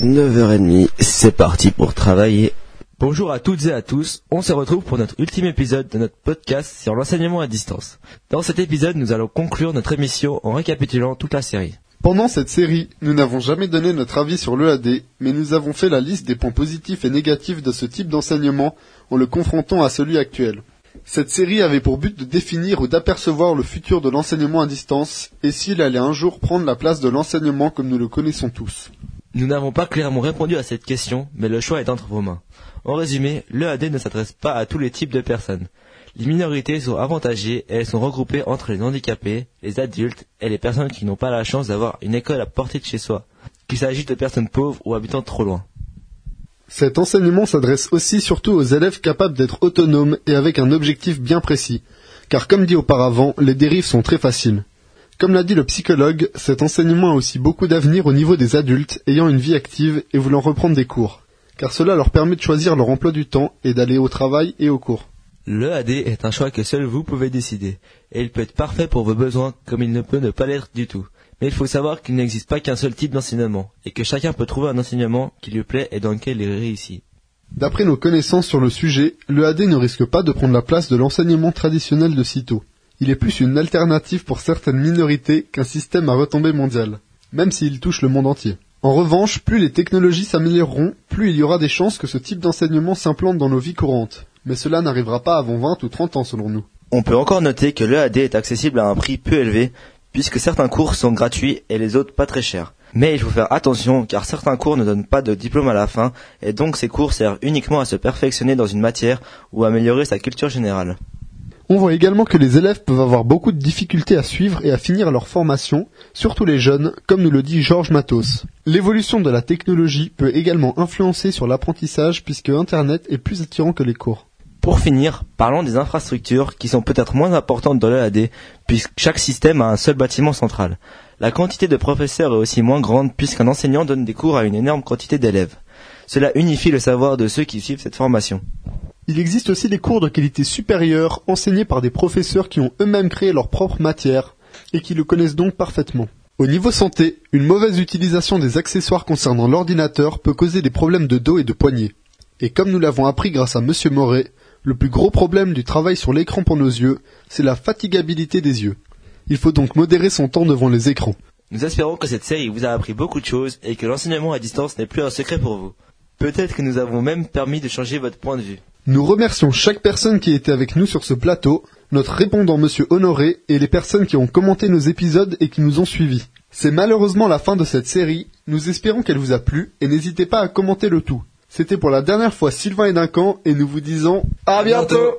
9h30, c'est parti pour travailler. Bonjour à toutes et à tous, on se retrouve pour notre ultime épisode de notre podcast sur l'enseignement à distance. Dans cet épisode, nous allons conclure notre émission en récapitulant toute la série. Pendant cette série, nous n'avons jamais donné notre avis sur l'EAD, mais nous avons fait la liste des points positifs et négatifs de ce type d'enseignement en le confrontant à celui actuel. Cette série avait pour but de définir ou d'apercevoir le futur de l'enseignement à distance et s'il allait un jour prendre la place de l'enseignement comme nous le connaissons tous. Nous n'avons pas clairement répondu à cette question, mais le choix est entre vos mains. En résumé, l'EAD ne s'adresse pas à tous les types de personnes. Les minorités sont avantagées et elles sont regroupées entre les handicapés, les adultes et les personnes qui n'ont pas la chance d'avoir une école à portée de chez soi, qu'il s'agisse de personnes pauvres ou habitant trop loin. Cet enseignement s'adresse aussi surtout aux élèves capables d'être autonomes et avec un objectif bien précis, car comme dit auparavant, les dérives sont très faciles. Comme l'a dit le psychologue, cet enseignement a aussi beaucoup d'avenir au niveau des adultes ayant une vie active et voulant reprendre des cours, car cela leur permet de choisir leur emploi du temps et d'aller au travail et aux cours. L'EAD est un choix que seul vous pouvez décider, et il peut être parfait pour vos besoins comme il ne peut ne pas l'être du tout. Mais il faut savoir qu'il n'existe pas qu'un seul type d'enseignement, et que chacun peut trouver un enseignement qui lui plaît et dans lequel il réussit. D'après nos connaissances sur le sujet, l'EAD ne risque pas de prendre la place de l'enseignement traditionnel de sitôt. Il est plus une alternative pour certaines minorités qu'un système à retombée mondiale, même s'il touche le monde entier. En revanche, plus les technologies s'amélioreront, plus il y aura des chances que ce type d'enseignement s'implante dans nos vies courantes. Mais cela n'arrivera pas avant 20 ou 30 ans selon nous. On peut encore noter que l'EAD est accessible à un prix peu élevé, puisque certains cours sont gratuits et les autres pas très chers. Mais il faut faire attention car certains cours ne donnent pas de diplôme à la fin et donc ces cours servent uniquement à se perfectionner dans une matière ou à améliorer sa culture générale. On voit également que les élèves peuvent avoir beaucoup de difficultés à suivre et à finir leur formation, surtout les jeunes, comme nous le dit Georges Matos. L'évolution de la technologie peut également influencer sur l'apprentissage puisque Internet est plus attirant que les cours. Pour finir, parlons des infrastructures qui sont peut-être moins importantes dans l'EAD puisque chaque système a un seul bâtiment central. La quantité de professeurs est aussi moins grande puisqu'un enseignant donne des cours à une énorme quantité d'élèves. Cela unifie le savoir de ceux qui suivent cette formation. Il existe aussi des cours de qualité supérieure enseignés par des professeurs qui ont eux-mêmes créé leur propre matière et qui le connaissent donc parfaitement. Au niveau santé, une mauvaise utilisation des accessoires concernant l'ordinateur peut causer des problèmes de dos et de poignets. Et comme nous l'avons appris grâce à Monsieur Moret, le plus gros problème du travail sur l'écran pour nos yeux, c'est la fatigabilité des yeux. Il faut donc modérer son temps devant les écrans. Nous espérons que cette série vous a appris beaucoup de choses et que l'enseignement à distance n'est plus un secret pour vous. Peut-être que nous avons même permis de changer votre point de vue. Nous remercions chaque personne qui était avec nous sur ce plateau, notre répondant Monsieur Honoré et les personnes qui ont commenté nos épisodes et qui nous ont suivis. C'est malheureusement la fin de cette série, nous espérons qu'elle vous a plu et n'hésitez pas à commenter le tout. C'était pour la dernière fois Sylvain et Duncan et nous vous disons à bientôt